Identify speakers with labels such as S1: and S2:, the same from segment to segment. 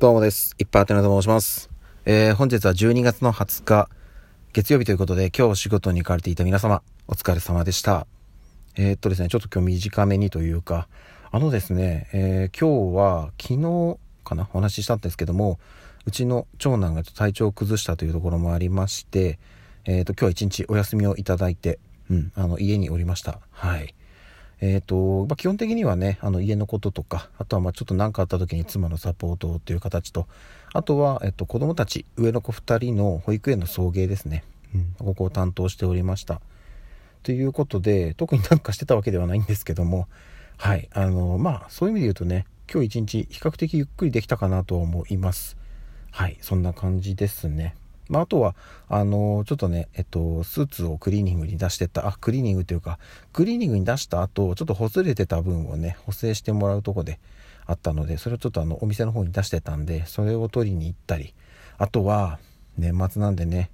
S1: どうもです。いっぱいあてなと申します。えー、本日は12月の20日、月曜日ということで、今日お仕事に行かれていた皆様、お疲れ様でした。えー、っとですね、ちょっと今日短めにというか、あのですね、えー、今日は昨日かな、お話ししたんですけども、うちの長男がちょっと体調を崩したというところもありまして、えー、っと、今日は一日お休みをいただいて、うん、あの、家におりました。はい。えーとまあ、基本的にはねあの家のこととかあとはまあちょっと何かあった時に妻のサポートという形とあとは、えっと、子供たち上の子2人の保育園の送迎ですね、うん、ここを担当しておりました。ということで特になんかしてたわけではないんですけどもはい。あのまあそういう意味で言うとね今日一日比較的ゆっくりできたかなと思います。はい。そんな感じですね。まあ、あとは、あの、ちょっとね、えっと、スーツをクリーニングに出してた、あ、クリーニングというか、クリーニングに出した後、ちょっとほつれてた分をね、補正してもらうとこであったので、それをちょっとあの、お店の方に出してたんで、それを取りに行ったり、あとは、年末なんでね、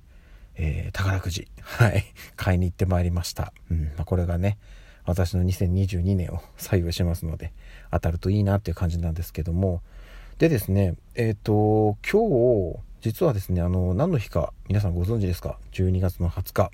S1: えー、宝くじ、はい、買いに行ってまいりました。うん、まあ、これがね、私の2022年を 左右しますので、当たるといいなっていう感じなんですけども、でですね、えっ、ー、と、今日、実はですね、あの、何の日か皆さんご存知ですか ?12 月の20日。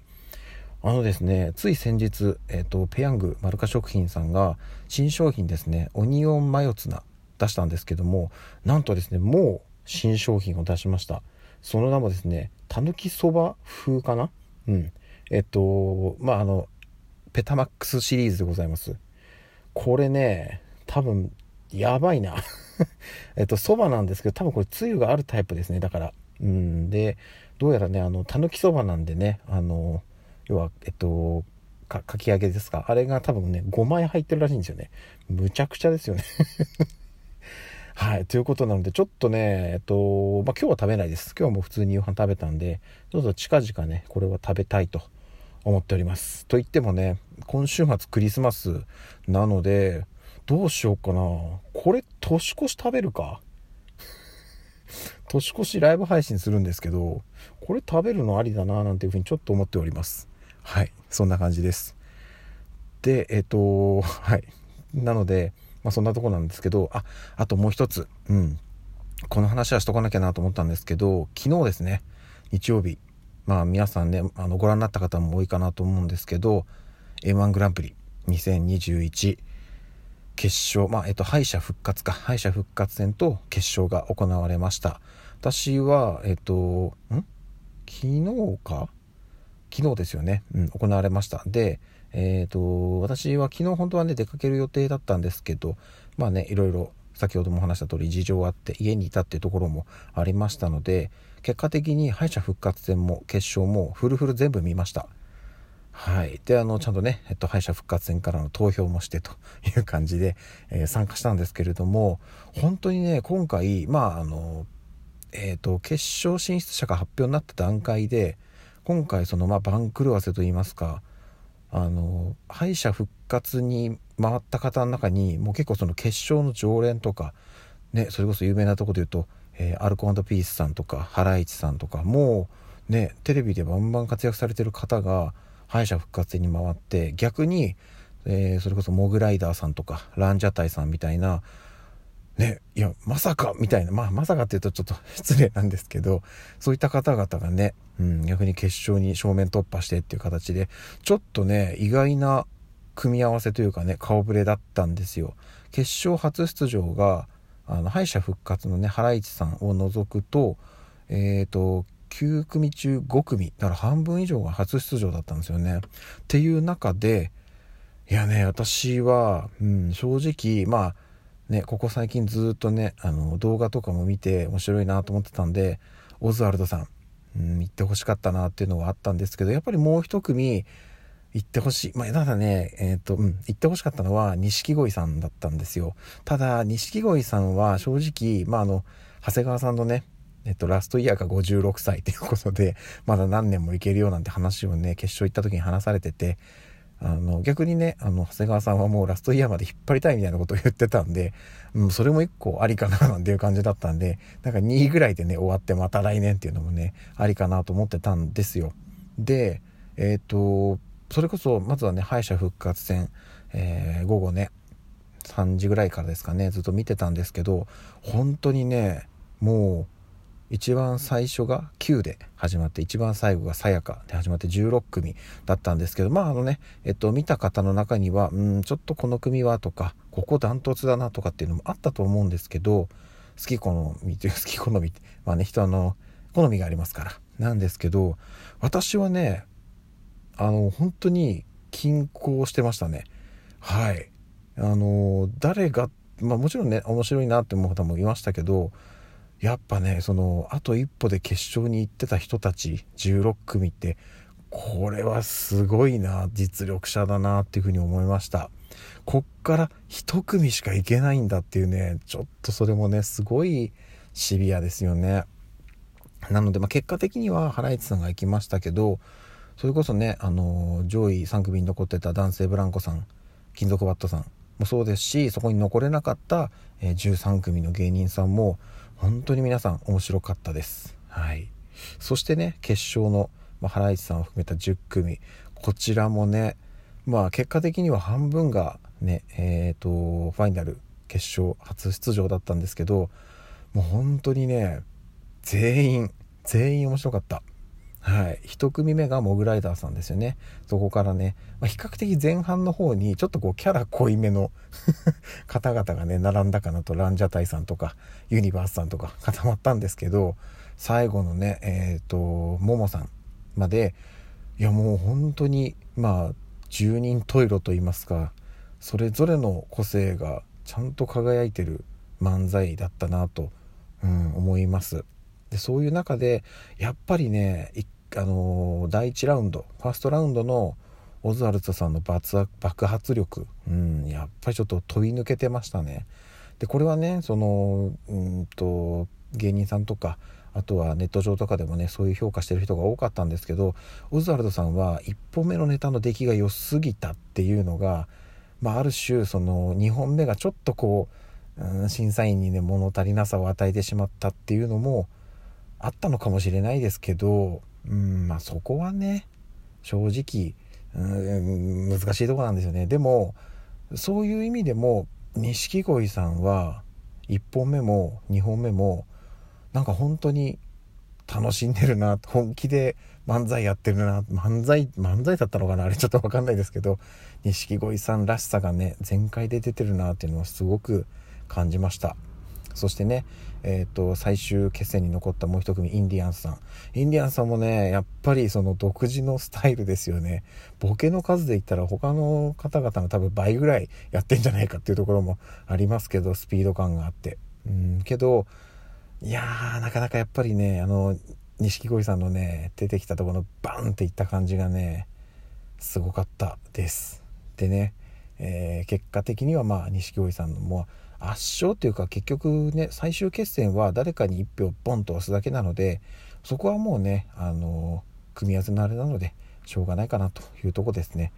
S1: あのですね、つい先日、えっ、ー、と、ペヤングマルカ食品さんが新商品ですね、オニオンマヨツナ出したんですけども、なんとですね、もう新商品を出しました。その名もですね、たぬきそば風かな？うん。えっ、ー、と、まあ、あの、ペタマックスシリーズでございます。これね、多分、やばいな。えっと、そばなんですけど、多分これ、つゆがあるタイプですね。だから。うん。で、どうやらね、あの、たぬきそばなんでね、あの、要は、えっと、か、かき揚げですか。あれが多分ね、5枚入ってるらしいんですよね。むちゃくちゃですよね。はい。ということなので、ちょっとね、えっと、まあ、今日は食べないです。今日はもう普通に夕飯食べたんで、どうぞ近々ね、これは食べたいと思っております。と言ってもね、今週末クリスマスなので、どうしようかな。これ、年越し食べるか？年越しライブ配信するんですけど、これ食べるのありだななんていうふうにちょっと思っております。はい。そんな感じです。で、えっ、と、はい。なので、まあそんなとこなんですけど、あ、あともう一つ。うん。この話はしとかなきゃなと思ったんですけど、昨日ですね、日曜日。まあ皆さんね、あの、ご覧になった方も多いかなと思うんですけど、M1 グランプリ2021決勝、まあ、えっと、敗者復活か、敗者復活戦と決勝が行われました。私は、えっと、ん？昨日か？昨日ですよね。うん、行われました。で、えっと、私は昨日本当はね、出かける予定だったんですけど、まあね、いろいろ、先ほども話した通り事情があって、家にいたっていうところもありましたので、結果的に敗者復活戦も決勝もフルフル全部見ました。はい。で、あの、ちゃんとね、えっと、敗者復活戦からの投票もしてという感じで、えー、参加したんですけれども、本当にね、今回、まあ、あの、え、ー、と、決勝進出者が発表になった段階で、今回、その、まあ、番狂わせといいますか、あの、敗者復活に回った方の中に、もう結構その決勝の常連とか、ね、それこそ有名なところで言うと、えー、アルコピースさんとか、ハライチさんとか、もう、ね、テレビでバンバン活躍されてる方が、敗者復活に回って逆に、えー、それこそモグライダーさんとかランジャタイさんみたいなねいやまさかみたいなまあまさかっていうとちょっと 失礼なんですけどそういった方々がね、うん、逆に決勝に正面突破してっていう形でちょっとね意外な組み合わせというかね顔ぶれだったんですよ決勝初出場があの敗者復活のねハライチさんを除くとえっ、ー、と9組中5組だから半分以上が初出場だったんですよね。っていう中でいやね私は、うん、正直まあねここ最近ずっとねあの動画とかも見て面白いなと思ってたんでオズワルドさん、うん、行ってほしかったなっていうのはあったんですけどやっぱりもう一組行ってほしい。まあ、ただね、えっ、ー、と、うん、行ってほしかったのは、錦鯉さんだったんですよ。ただ、錦鯉さんは正直、まあ、あの、長谷川さんのね、えっと、ラストイヤーが56歳ということで、まだ何年もいけるよなんて話をね、決勝行った時に話されてて、あの、逆にね、あの、長谷川さんはもうラストイヤーまで引っ張りたいみたいなことを言ってたんで、うん、それも一個ありかななんていう感じだったんで、なんか2位ぐらいでね、終わってまた来年っていうのもね、ありかなと思ってたんですよ。で、えっ、ー、と、それこそ、まずはね、敗者復活戦、えー、午後ね、3時ぐらいからですかね、ずっと見てたんですけど、本当にね、もう一番最初が9で始まって一番最後がさやかで始まって16組だったんですけどまああのねえっと見た方の中にはうんちょっとこの組はとかここダントツだなとかっていうのもあったと思うんですけど好き好みという 好き好みってまあね人の好みがありますからなんですけど私はねあの本当に均衡してましたね。はい。あの誰がまあもちろんね面白いなって思う方もいましたけどやっぱねそのあと一歩で決勝に行ってた人たち16組ってこれはすごいな実力者だなっていうふうに思いました。こっから1組しか行けないんだっていうねちょっとそれもねすごいシビアですよね。なので、まあ、結果的にはハライチさんが行きましたけどそれこそねあの上位3組に残ってた男性ブランコさん金属バットさんもそうですしそこに残れなかった、え13組の芸人さんも本当に皆さん面白かったです。はい。そしてね、決勝の、まあ、ハライチさんを含めた10組、こちらもね、まあ結果的には半分がね、えっ、ー、と、ファイナル決勝初出場だったんですけど、もう本当にね、全員、全員面白かった。はい、1組目がモグライダーさんですよねそこからね、まあ、比較的前半の方にちょっとこうキャラ濃いめの 方々がね並んだかなとランジャタイさんとかユニバースさんとか固まったんですけど最後のねえっ、ー、とももさんまでいやもう本当にまあ十人十色と言いますかそれぞれの個性がちゃんと輝いてる漫才だったなと、うん、思います。でそういう中でやっぱりねあのー、第1ラウンドファーストラウンドのオズワルドさんの爆発力、うん、やっぱりちょっと飛び抜けてましたね。でこれはねそのうんと芸人さんとかあとはネット上とかでもねそういう評価してる人が多かったんですけどオズワルドさんは1本目のネタの出来が良すぎたっていうのが、まあ、ある種その2本目がちょっとこう、うん、審査員にね物足りなさを与えてしまったっていうのもあったのかもしれないですけど、うん、まあそこはね、正直、うん、難しいとこなんですよね。でも、そういう意味でも、錦鯉さんは、1本目も2本目も、なんか本当に楽しんでるな、本気で漫才やってるな、漫才、漫才だったのかなあれちょっとわかんないですけど、錦鯉さんらしさがね、全開で出てるなっていうのはすごく感じました。そしてね、えっ、ー、と、最終決戦に残ったもう一組、インディアンスさん。インディアンスさんもね、やっぱりその独自のスタイルですよね。ボケの数で言ったら他の方々の多分倍ぐらいやってんじゃないかっていうところもありますけど、スピード感があって。うん、けど、いやー、なかなかやっぱりね、あの、錦鯉さんのね、出てきたところのバンっていった感じがね、すごかったです。でね、えー、結果的にはまあ、錦鯉さんのもう圧勝っていうか結局ね最終決戦は誰かに1票ポンと押すだけなのでそこはもうねあの組み合わせのあれなのでしょうがないかなというとこですね。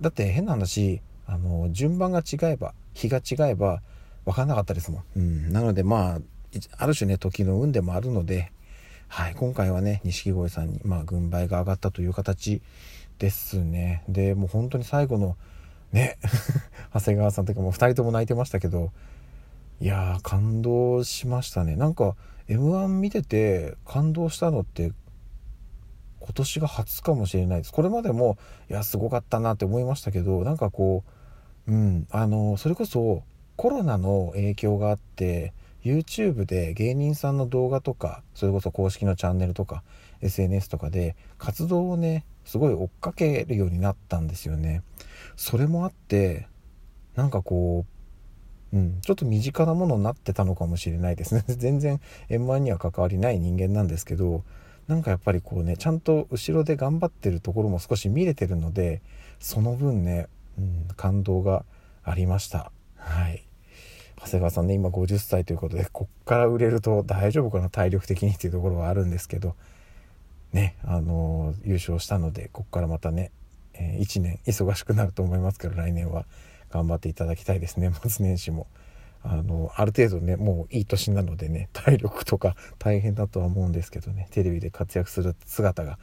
S1: だって変な話あの順番が違えば日が違えば分かんなかったですもん、うん、なのでまあある種ね時の運でもあるので、はい、今回はね錦鯉さんに、まあ、軍配が上がったという形ですね。でもう本当に最後のね 長谷川さんとかも2人とも泣いてましたけどいやー感動しましたね。なんか m 1見てて感動したのって今年が初かもしれないです。これまでもいやすごかったなって思いましたけどなんかこううんあのそれこそコロナの影響があって YouTube で芸人さんの動画とかそれこそ公式のチャンネルとか SNS とかで活動をねすごい追っかけるようになったんですよね。それもあってなんかこううん、ちょっと身近なものになってたのかもしれないですね。全然 M1 には関わりない人間なんですけどなんかやっぱりこうねちゃんと後ろで頑張ってるところも少し見れてるのでその分ね、うん、感動がありました。はい。長谷川さんね今50歳ということでこっから売れると大丈夫かな体力的にっていうところはあるんですけどねあのー、優勝したのでこっからまたね、えー、1年忙しくなると思いますけど来年は。頑張っていただきたいですね 年末年始も。あのある程度ねもういい年なのでね 体力とか大変だとは思うんですけどねテレビで活躍する姿が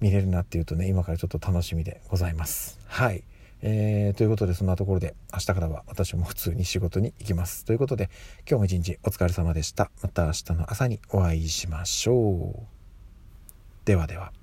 S1: 見れるなっていうとね今からちょっと楽しみでございます。はい。えー、ということでそんなところで明日からは私も普通に仕事に行きます。ということで今日も一日お疲れ様でした。また明日の朝にお会いしましょう。ではでは。